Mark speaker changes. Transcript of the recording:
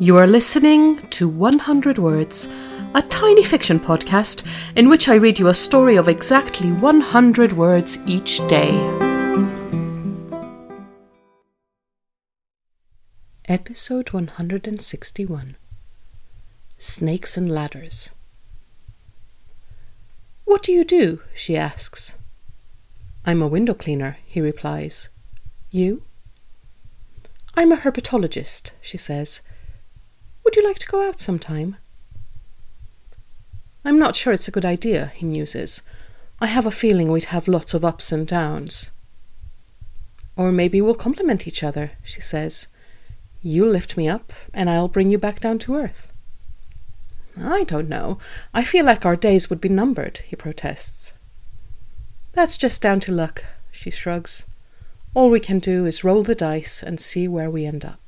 Speaker 1: You are listening to 100 Words, a tiny fiction podcast in which I read you a story of exactly 100 words each day. Episode 161 Snakes and Ladders. What do you do? she asks. I'm a window cleaner, he replies. You? I'm a herpetologist, she says. Would you like to go out sometime? I'm not sure it's a good idea, he muses. I have a feeling we'd have lots of ups and downs. Or maybe we'll complement each other, she says. You'll lift me up, and I'll bring you back down to earth. I don't know. I feel like our days would be numbered, he protests. That's just down to luck, she shrugs. All we can do is roll the dice and see where we end up.